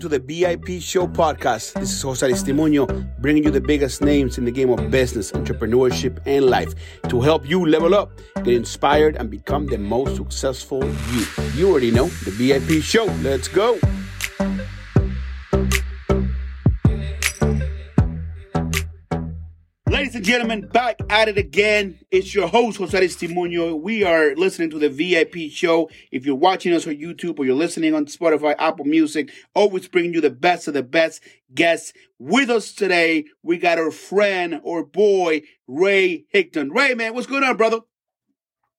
to the VIP Show podcast. This is Jose Aristimuño, bringing you the biggest names in the game of business, entrepreneurship, and life to help you level up, get inspired, and become the most successful you. You already know the VIP Show. Let's go. And gentlemen, back at it again. It's your host, Jose Aristimuño. We are listening to the VIP show. If you're watching us on YouTube or you're listening on Spotify, Apple Music, always bringing you the best of the best guests. With us today, we got our friend or boy, Ray Higdon. Ray, man, what's going on, brother?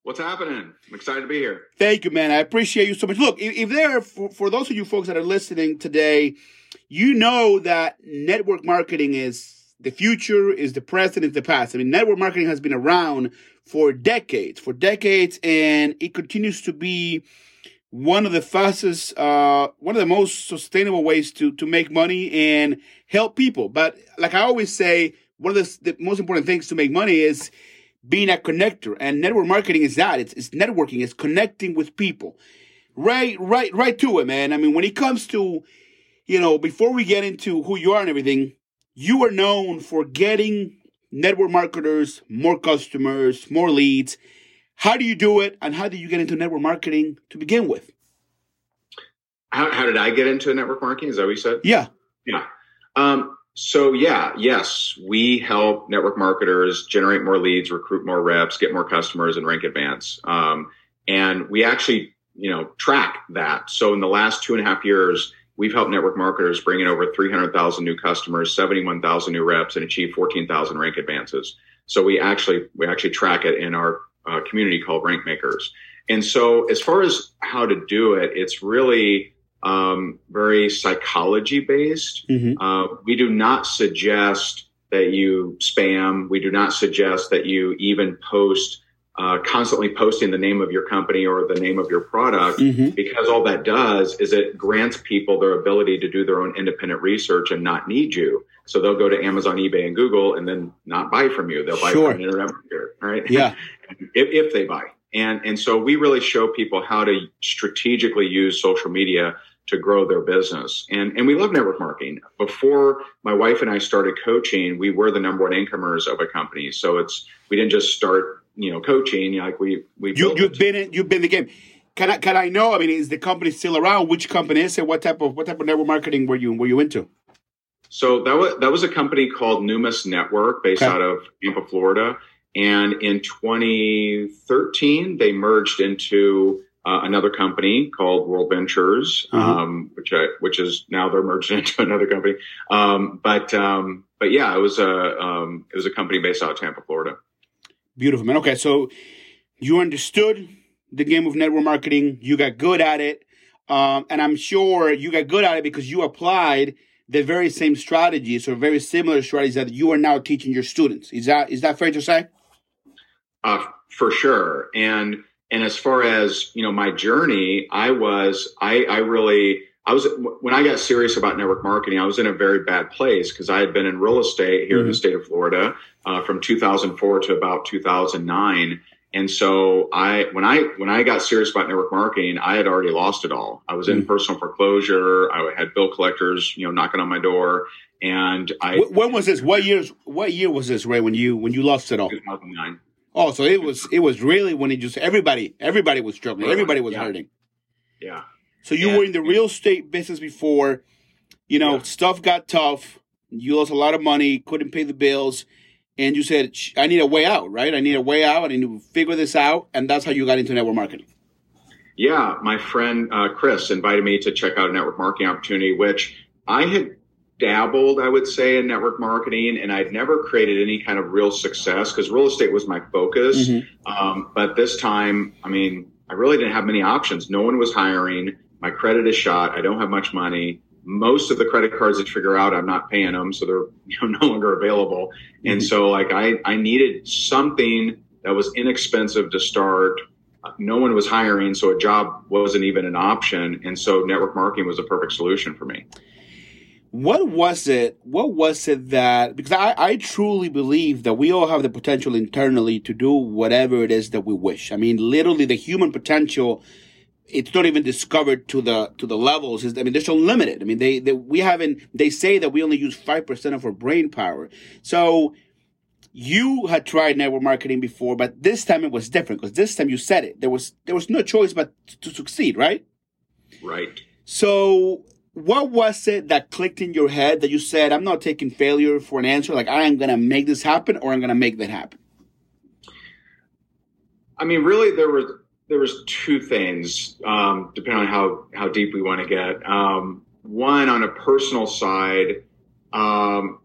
What's happening? I'm excited to be here. Thank you, man. I appreciate you so much. Look, if, if there, for, for those of you folks that are listening today, you know that network marketing is the future is the present is the past. I mean, network marketing has been around for decades, for decades, and it continues to be one of the fastest, uh, one of the most sustainable ways to to make money and help people. But like I always say, one of the, the most important things to make money is being a connector, and network marketing is that. It's, it's networking. It's connecting with people. Right, right, right to it, man. I mean, when it comes to, you know, before we get into who you are and everything you are known for getting network marketers more customers, more leads. How do you do it, and how did you get into network marketing to begin with? How, how did I get into network marketing? Is that what you said? Yeah. Yeah. Um, so yeah, yes, we help network marketers generate more leads, recruit more reps, get more customers, and rank advance. Um, and we actually, you know, track that. So in the last two and a half years, we've helped network marketers bring in over 300,000 new customers, 71,000 new reps, and achieve 14,000 rank advances. So we actually we actually track it in our uh, community called Rank Makers. And so as far as how to do it, it's really um, very psychology based. Mm-hmm. Uh, we do not suggest that you spam. We do not suggest that you even post uh, constantly posting the name of your company or the name of your product mm-hmm. because all that does is it grants people their ability to do their own independent research and not need you. So they'll go to Amazon, eBay, and Google and then not buy from you. They'll buy sure. from an internet marketer, right? Yeah. if, if they buy. And, and so we really show people how to strategically use social media to grow their business. And, and we love network marketing. Before my wife and I started coaching, we were the number one incomers of a company. So it's, we didn't just start you know, coaching. Like we we you you've been in you've been in the game. Can I can I know? I mean, is the company still around? Which company is it? What type of what type of network marketing were you were you into? So that was that was a company called Numis Network, based okay. out of Tampa, Florida. And in 2013, they merged into uh, another company called World Ventures, mm-hmm. um, which I, which is now they're merged into another company. Um, but um, but yeah, it was a um, it was a company based out of Tampa, Florida. Beautiful, man. Okay, so you understood the game of network marketing. You got good at it. Um, and I'm sure you got good at it because you applied the very same strategies or very similar strategies that you are now teaching your students. Is that is that fair to say? Uh, for sure. And and as far as you know, my journey, I was I I really I was when I got serious about network marketing, I was in a very bad place because I had been in real estate here mm-hmm. in the mm-hmm. state of Florida uh, from 2004 to about 2009. And so I, when I, when I got serious about network marketing, I had already lost it all. I was in mm-hmm. personal foreclosure. I had bill collectors, you know, knocking on my door. And I, when was this? What years, what year was this, Ray, when you, when you lost it all? 2009. Oh, so it was, it was really when it just, everybody, everybody was struggling. Everybody was yeah. hurting. Yeah. So you were in the real estate business before, you know, yeah. stuff got tough. You lost a lot of money, couldn't pay the bills, and you said, "I need a way out, right? I need a way out. I need to figure this out." And that's how you got into network marketing. Yeah, my friend uh, Chris invited me to check out a network marketing opportunity, which I had dabbled, I would say, in network marketing, and I'd never created any kind of real success because real estate was my focus. Mm-hmm. Um, but this time, I mean, I really didn't have many options. No one was hiring my credit is shot. I don't have much money. Most of the credit cards that figure out I'm not paying them, so they're you know, no longer available. Mm-hmm. And so like I, I needed something that was inexpensive to start. No one was hiring, so a job wasn't even an option. And so network marketing was a perfect solution for me. What was it? What was it that because I, I truly believe that we all have the potential internally to do whatever it is that we wish. I mean, literally the human potential it's not even discovered to the to the levels. I mean, they're so limited. I mean, they, they we haven't. They say that we only use five percent of our brain power. So you had tried network marketing before, but this time it was different because this time you said it. There was there was no choice but to succeed, right? Right. So what was it that clicked in your head that you said, I'm not taking failure for an answer, like I am gonna make this happen or I'm gonna make that happen? I mean, really there was there was two things, um, depending on how how deep we want to get. Um, one on a personal side, um,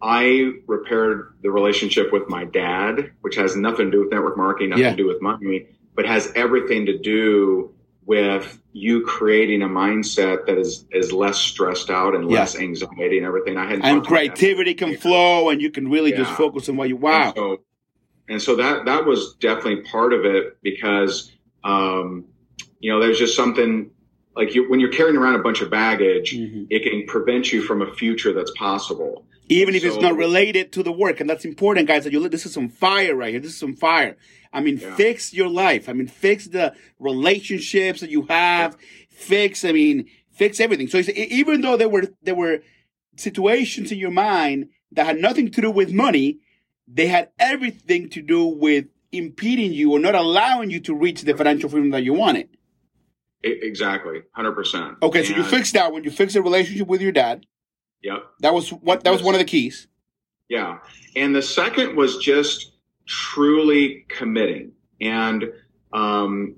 I repaired the relationship with my dad, which has nothing to do with network marketing, nothing yeah. to do with money, but has everything to do with you creating a mindset that is is less stressed out and yeah. less anxiety and everything. I had and creativity can flow, and you can really yeah. just focus on what you wow. So, and so, that that was definitely part of it because um, you know there's just something like you, when you're carrying around a bunch of baggage, mm-hmm. it can prevent you from a future that's possible even if so, it's not related to the work. And that's important, guys. That you this is some fire right here. This is some fire. I mean, yeah. fix your life. I mean, fix the relationships that you have. Fix. I mean, fix everything. So even though there were there were situations in your mind that had nothing to do with money, they had everything to do with impeding you or not allowing you to reach the financial freedom that you wanted. Exactly, hundred percent. Okay, and so you fixed that when you fixed the relationship with your dad. Yep. That was what that was one of the keys. Yeah. And the second was just truly committing. And um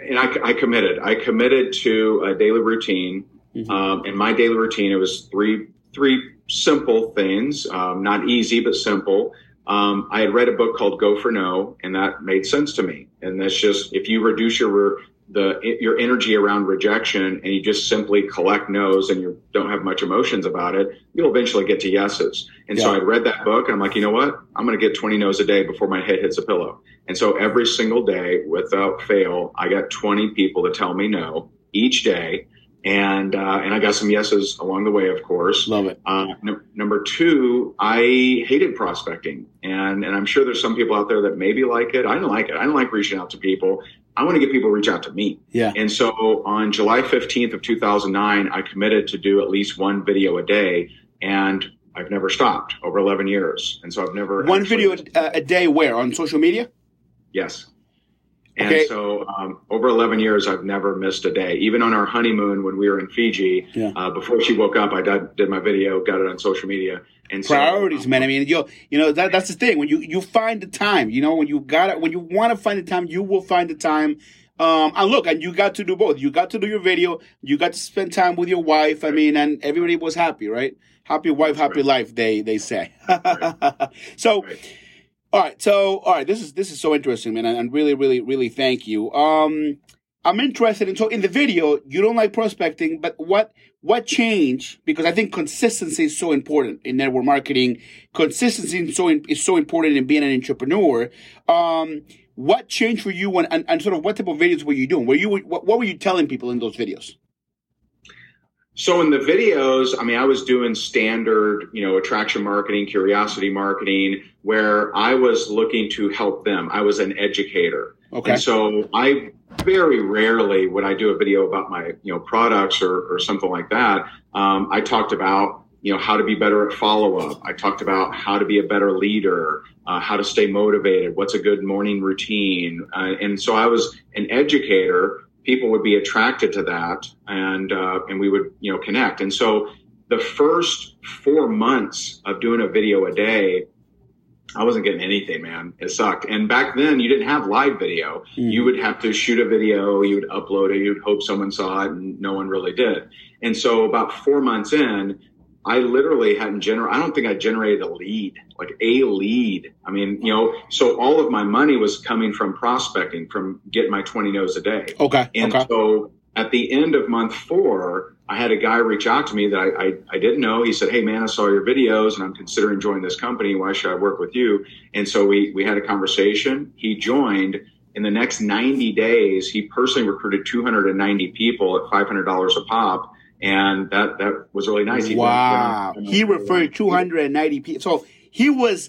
and I, I committed. I committed to a daily routine. Mm-hmm. Um, and my daily routine it was three three simple things, um, not easy but simple. Um, I had read a book called Go for No, and that made sense to me. And that's just if you reduce your the your energy around rejection and you just simply collect no's and you don't have much emotions about it, you'll eventually get to yeses. And yeah. so I read that book and I'm like, you know what? I'm going to get 20 no's a day before my head hits a pillow. And so every single day, without fail, I got 20 people to tell me no each day. And uh, and I got some yeses along the way, of course. Love it. Uh, number two, I hated prospecting, and and I'm sure there's some people out there that maybe like it. I don't like it. I don't like reaching out to people. I want to get people to reach out to me. Yeah. And so on July 15th of 2009, I committed to do at least one video a day and I've never stopped over 11 years. And so I've never one video a, a day where on social media? Yes. And okay. so um, over 11 years, I've never missed a day. Even on our honeymoon when we were in Fiji, yeah. uh, before she woke up, I did, did, my video, got it on social media. And priorities, so, man. I mean, you you know that that's the thing. When you you find the time, you know, when you got it, when you want to find the time, you will find the time. Um, and look, and you got to do both. You got to do your video. You got to spend time with your wife. I mean, and everybody was happy, right? Happy wife, happy right. life. They they say. right. So. Right all right, so all right, this is this is so interesting, man, and really, really, really thank you. Um, I'm interested in so in the video, you don't like prospecting, but what what changed? Because I think consistency is so important in network marketing. Consistency is so is so important in being an entrepreneur. Um, what changed for you, when, and, and sort of what type of videos were you doing? Were you what, what were you telling people in those videos? So in the videos, I mean, I was doing standard, you know, attraction marketing, curiosity marketing, where I was looking to help them. I was an educator. Okay. And so I very rarely would I do a video about my, you know, products or, or something like that. Um, I talked about, you know, how to be better at follow up. I talked about how to be a better leader, uh, how to stay motivated, what's a good morning routine. Uh, and so I was an educator people would be attracted to that and uh, and we would you know connect and so the first four months of doing a video a day I wasn't getting anything, man. It sucked. And back then, you didn't have live video. Mm. You would have to shoot a video, you would upload it, you'd hope someone saw it, and no one really did. And so, about four months in, I literally hadn't generated, I don't think I generated a lead, like a lead. I mean, you know, so all of my money was coming from prospecting, from getting my 20 no's a day. Okay. And okay. so at the end of month four, I had a guy reach out to me that I, I, I, didn't know. He said, Hey man, I saw your videos and I'm considering joining this company. Why should I work with you? And so we, we had a conversation. He joined in the next 90 days. He personally recruited 290 people at $500 a pop and that that was really nice. He wow, he referred 290 people. So he was,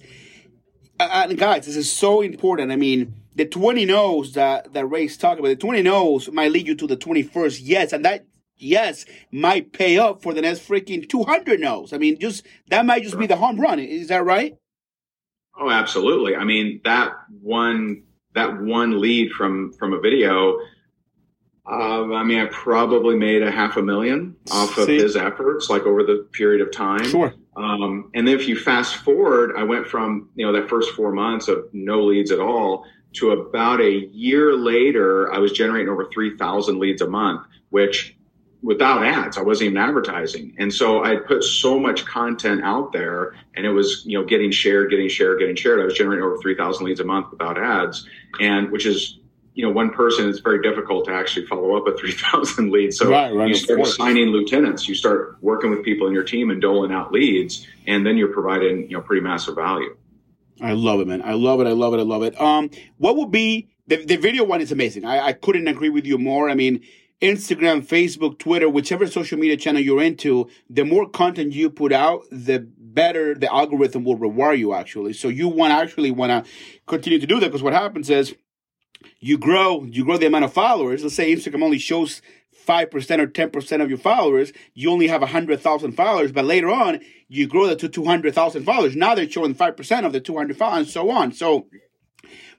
uh, uh, guys, this is so important. I mean, the 20 no's that, that Ray's talking about, the 20 no's might lead you to the 21st yes. And that yes might pay up for the next freaking 200 no's. I mean, just that might just be the home run. Is that right? Oh, absolutely. I mean, that one, that one lead from, from a video, uh, I mean, I probably made a half a million off of his efforts, like over the period of time. Sure. Um, and then if you fast forward, I went from, you know, that first four months of no leads at all to about a year later, I was generating over 3,000 leads a month, which without ads, I wasn't even advertising. And so I put so much content out there and it was, you know, getting shared, getting shared, getting shared. I was generating over 3,000 leads a month without ads. And which is, you know, one person, it's very difficult to actually follow up a 3,000 leads. So right, right, you start assigning lieutenants, you start working with people in your team and doling out leads, and then you're providing, you know, pretty massive value. I love it, man. I love it. I love it. I love it. Um, what would be the, the video one is amazing. I, I couldn't agree with you more. I mean, Instagram, Facebook, Twitter, whichever social media channel you're into, the more content you put out, the better the algorithm will reward you actually. So you want actually want to continue to do that because what happens is you grow, you grow the amount of followers. Let's say Instagram only shows 5% or 10% of your followers. You only have 100,000 followers, but later on, you grow that to 200,000 followers. Now they're showing 5% of the 200 followers and so on. So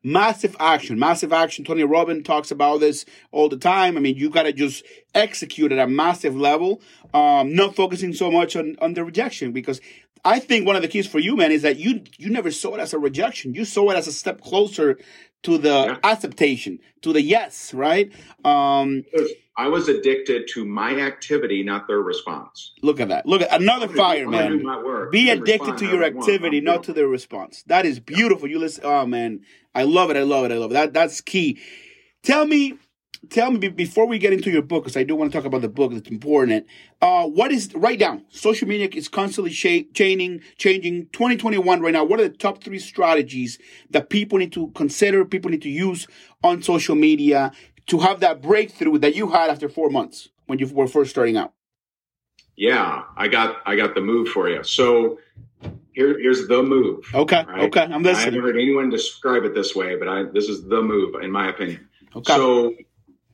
massive action, massive action. Tony Robbins talks about this all the time. I mean, you got to just execute at a massive level, um, not focusing so much on, on the rejection because I think one of the keys for you, man, is that you you never saw it as a rejection. You saw it as a step closer to the yeah. acceptation, to the yes, right? Um, I was addicted to my activity, not their response. Look at that. Look at another fire, man. Be addicted to your activity, not to their response. That is beautiful. You listen. Oh man, I love it. I love it. I love it. That that's key. Tell me tell me before we get into your book, because I do want to talk about the book. It's important. Uh, what is right now? Social media is constantly changing, changing. 2021 right now. What are the top three strategies that people need to consider? People need to use on social media to have that breakthrough that you had after four months when you were first starting out. Yeah, I got I got the move for you. So here, here's the move. Okay. Right? Okay. I'm listening. I haven't heard anyone describe it this way, but I this is the move in my opinion. Okay. So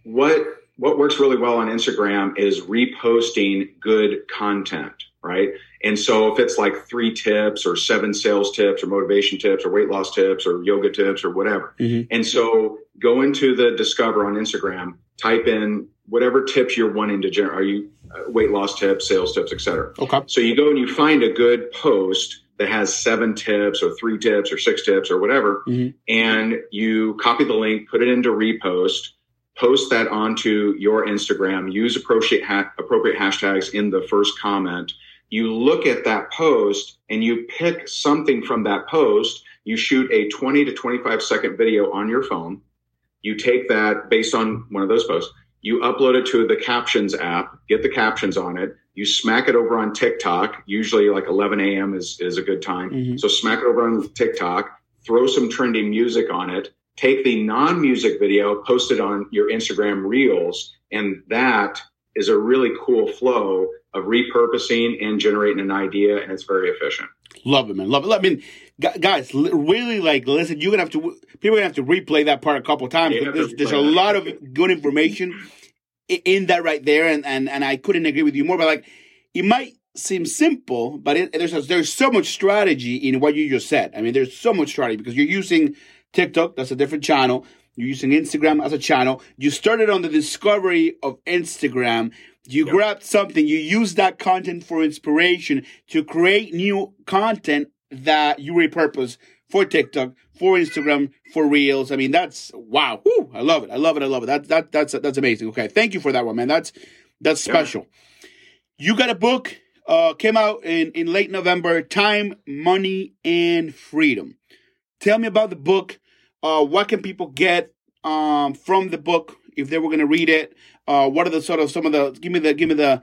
what what works really well on Instagram is reposting good content, right? And so if it's like three tips or seven sales tips or motivation tips or weight loss tips or yoga tips or whatever. Mm-hmm. And so go into the discover on Instagram, type in whatever tips you're wanting to generate. Are you uh, weight loss tips, sales tips, etc. Okay. So you go and you find a good post that has seven tips or three tips or six tips or whatever, mm-hmm. and you copy the link, put it into repost post that onto your Instagram, use appropriate, ha- appropriate hashtags in the first comment. You look at that post and you pick something from that post. You shoot a 20 to 25 second video on your phone. You take that based on one of those posts. You upload it to the captions app, get the captions on it. You smack it over on TikTok. Usually like 11 a.m. is, is a good time. Mm-hmm. So smack it over on TikTok, throw some trending music on it take the non music video, post it on your Instagram reels, and that is a really cool flow of repurposing and generating an idea, and it's very efficient. Love it, man. Love it. I mean, guys, really like listen. You're gonna have to people are gonna have to replay that part a couple times. There's, there's a lot of good information in that right there, and and and I couldn't agree with you more. But like, it might seem simple, but it, there's there's so much strategy in what you just said. I mean, there's so much strategy because you're using TikTok, that's a different channel. You're using Instagram as a channel. You started on the discovery of Instagram. You yep. grabbed something, you use that content for inspiration to create new content that you repurpose for TikTok, for Instagram, for Reels. I mean, that's wow. Woo, I love it. I love it. I love it. That that that's that's amazing. Okay, thank you for that one, man. That's that's special. You got a book. Uh, came out in in late November. Time, money, and freedom. Tell me about the book. Uh, what can people get um, from the book if they were going to read it? Uh, what are the sort of some of the give me the give me the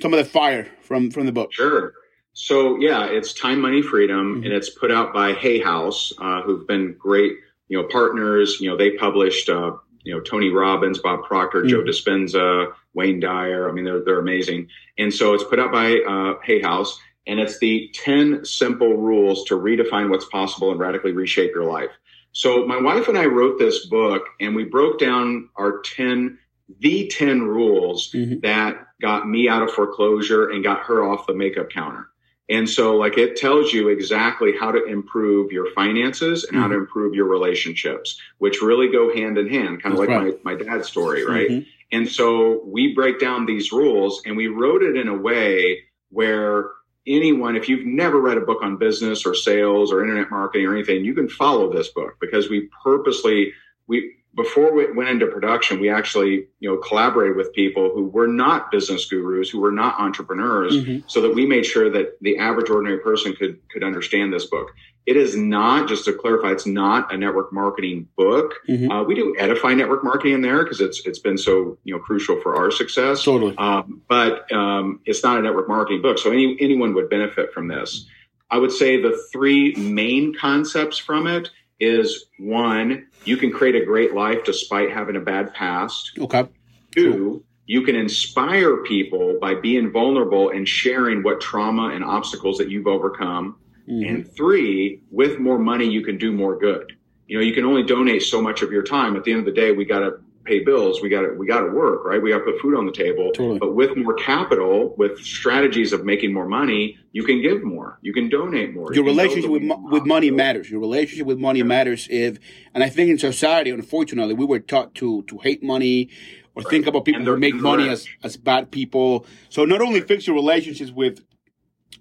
some of the fire from from the book? Sure. So yeah, it's Time, Money, Freedom, mm-hmm. and it's put out by Hay House, uh, who've been great, you know, partners. You know, they published, uh, you know, Tony Robbins, Bob Proctor, mm-hmm. Joe Dispenza, Wayne Dyer. I mean, they're they're amazing. And so it's put out by uh, Hay House, and it's the ten simple rules to redefine what's possible and radically reshape your life. So my wife and I wrote this book and we broke down our 10, the 10 rules mm-hmm. that got me out of foreclosure and got her off the makeup counter. And so like it tells you exactly how to improve your finances and mm-hmm. how to mm-hmm. improve your relationships, which really go hand in hand, kind of like right. my, my dad's story, right? Mm-hmm. And so we break down these rules and we wrote it in a way where anyone, if you've never read a book on business or sales or internet marketing or anything, you can follow this book because we purposely, we, before we went into production, we actually, you know, collaborated with people who were not business gurus, who were not entrepreneurs, mm-hmm. so that we made sure that the average ordinary person could could understand this book. It is not, just to clarify, it's not a network marketing book. Mm-hmm. Uh, we do edify network marketing in there because it's it's been so you know crucial for our success. Totally. Um, but um, it's not a network marketing book, so any anyone would benefit from this. I would say the three main concepts from it is one, you can create a great life despite having a bad past. Okay. Two, cool. you can inspire people by being vulnerable and sharing what trauma and obstacles that you've overcome. Mm-hmm. And three, with more money, you can do more good. You know, you can only donate so much of your time. At the end of the day, we got to pay bills. We got to we got to work, right? We got to put food on the table. Totally. But with more capital, with strategies of making more money, you can give more. You can donate more. Your relationship with with money matters. Your relationship with money yeah. matters. If and I think in society, unfortunately, we were taught to to hate money or right. think about people who make money as as bad people. So not only fix your relationships with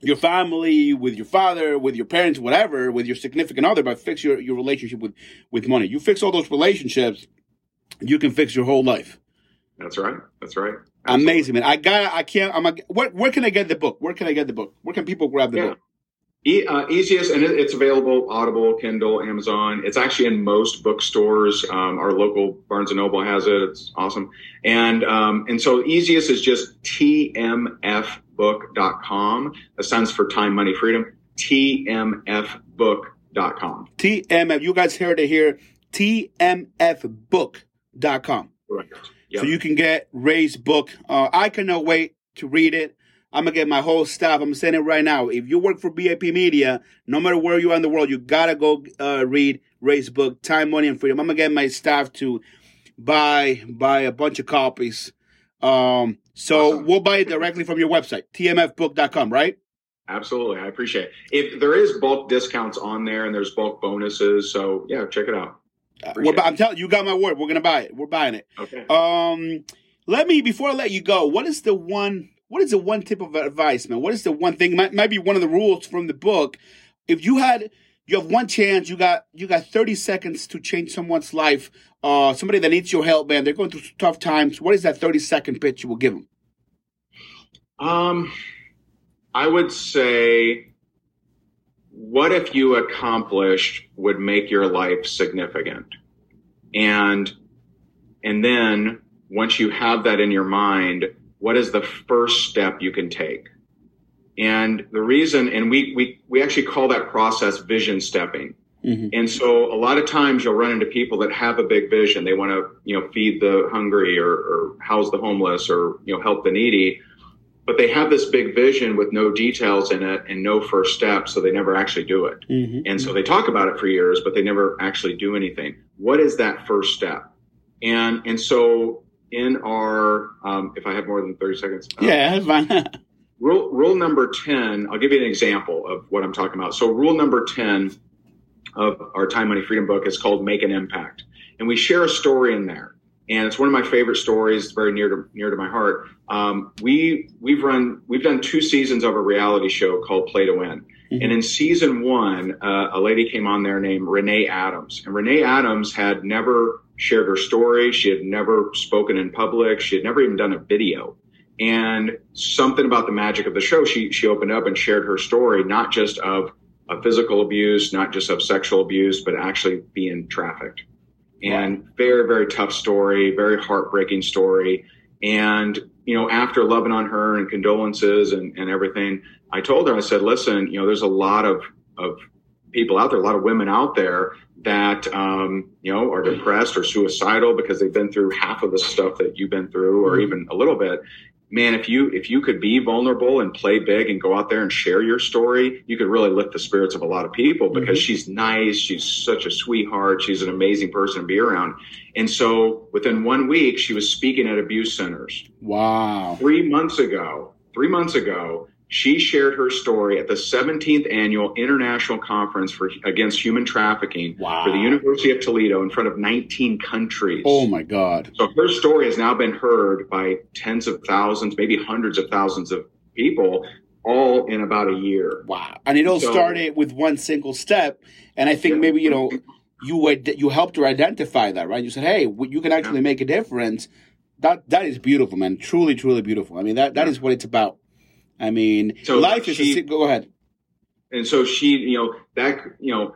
your family, with your father, with your parents, whatever, with your significant other, but fix your, your relationship with, with money. You fix all those relationships, you can fix your whole life. That's right. That's right. Absolutely. Amazing, man. I got. I can't. I'm. A, where, where can I get the book? Where can I get the book? Where can people grab the yeah. book? E, uh, easiest, and it, it's available Audible, Kindle, Amazon. It's actually in most bookstores. Um, our local Barnes and Noble has it. It's awesome. And um, and so easiest is just tmfbook.com. That stands for Time, Money, Freedom. tmfbook.com. TMF. You guys heard it here. TMFbook dot com. Right. Yep. So you can get Ray's book. Uh, I cannot wait to read it. I'm gonna get my whole staff. I'm saying it right now. If you work for VIP Media, no matter where you are in the world, you gotta go uh, read Ray's book, Time, Money, and Freedom. I'm gonna get my staff to buy buy a bunch of copies. Um, so awesome. we'll buy it directly from your website, tmfbook.com, right? Absolutely, I appreciate it. If there is bulk discounts on there and there's bulk bonuses, so yeah, check it out. I'm telling you, you got my word. We're gonna buy it. We're buying it. Okay. Um, let me before I let you go. What is the one? What is the one tip of advice, man? What is the one thing? Might, might be one of the rules from the book. If you had, you have one chance. You got you got 30 seconds to change someone's life. Uh, somebody that needs your help, man. They're going through tough times. What is that 30 second pitch you will give them? Um, I would say what if you accomplished would make your life significant and and then once you have that in your mind what is the first step you can take and the reason and we we, we actually call that process vision stepping mm-hmm. and so a lot of times you'll run into people that have a big vision they want to you know feed the hungry or, or house the homeless or you know help the needy but they have this big vision with no details in it and no first step, so they never actually do it. Mm-hmm. And so they talk about it for years, but they never actually do anything. What is that first step? And and so in our, um, if I have more than thirty seconds, um, yeah, fine. rule rule number ten. I'll give you an example of what I'm talking about. So rule number ten of our Time, Money, Freedom book is called Make an Impact, and we share a story in there and it's one of my favorite stories. Very near to near to my heart. Um, we we've run we've done two seasons of a reality show called Play to Win, mm-hmm. and in season one, uh, a lady came on there named Renee Adams, and Renee Adams had never shared her story. She had never spoken in public. She had never even done a video. And something about the magic of the show, she she opened up and shared her story, not just of, of physical abuse, not just of sexual abuse, but actually being trafficked. And very very tough story very heartbreaking story. And you know after loving on her and condolences and, and everything i told her i said listen you know there's a lot of of people out there a lot of women out there that um, you know are depressed or suicidal because they've been through half of the stuff that you've been through or even a little bit man, if you if you could be vulnerable and play big and go out there and share your story, you could really lift the spirits of a lot of people because mm-hmm. she's nice, she's such a sweetheart, she's an amazing person to be around. And so within one week, she was speaking at abuse centers. Wow. Three months ago, three months ago, she shared her story at the 17th annual International Conference for Against Human Trafficking wow. for the University of Toledo in front of 19 countries. Oh my God. So her story has now been heard by tens of thousands, maybe hundreds of thousands of people all in about a year. Wow. And it all so, started with one single step. And I think yeah. maybe, you know, you you helped her identify that, right? You said, "Hey, you can actually yeah. make a difference." That that is beautiful, man. Truly, truly beautiful. I mean, that that yeah. is what it's about. I mean, so life is. She, a, go ahead. And so she, you know, that you know,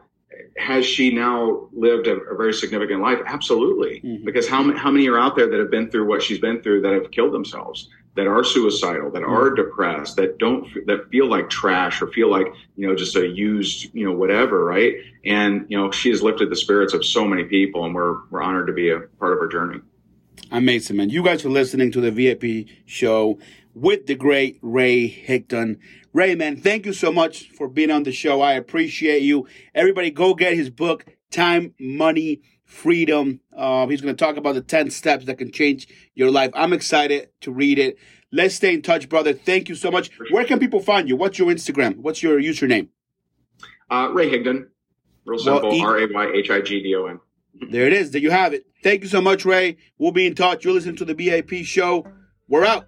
has she now lived a, a very significant life? Absolutely. Mm-hmm. Because how how many are out there that have been through what she's been through that have killed themselves? that are suicidal, that are mm-hmm. depressed, that don't that feel like trash or feel like you know just a used you know whatever, right? And you know she has lifted the spirits of so many people, and we're we're honored to be a part of her journey. Amazing, man. You guys are listening to the VIP show with the great Ray Higdon. Ray, man, thank you so much for being on the show. I appreciate you. Everybody, go get his book, Time, Money, Freedom. Uh, he's going to talk about the 10 steps that can change your life. I'm excited to read it. Let's stay in touch, brother. Thank you so much. Where can people find you? What's your Instagram? What's your username? Uh, Ray Higdon. Real simple. R A Y H I G D O N. There it is. There you have it. Thank you so much, Ray. We'll be in touch. You're listening to the VIP show. We're out.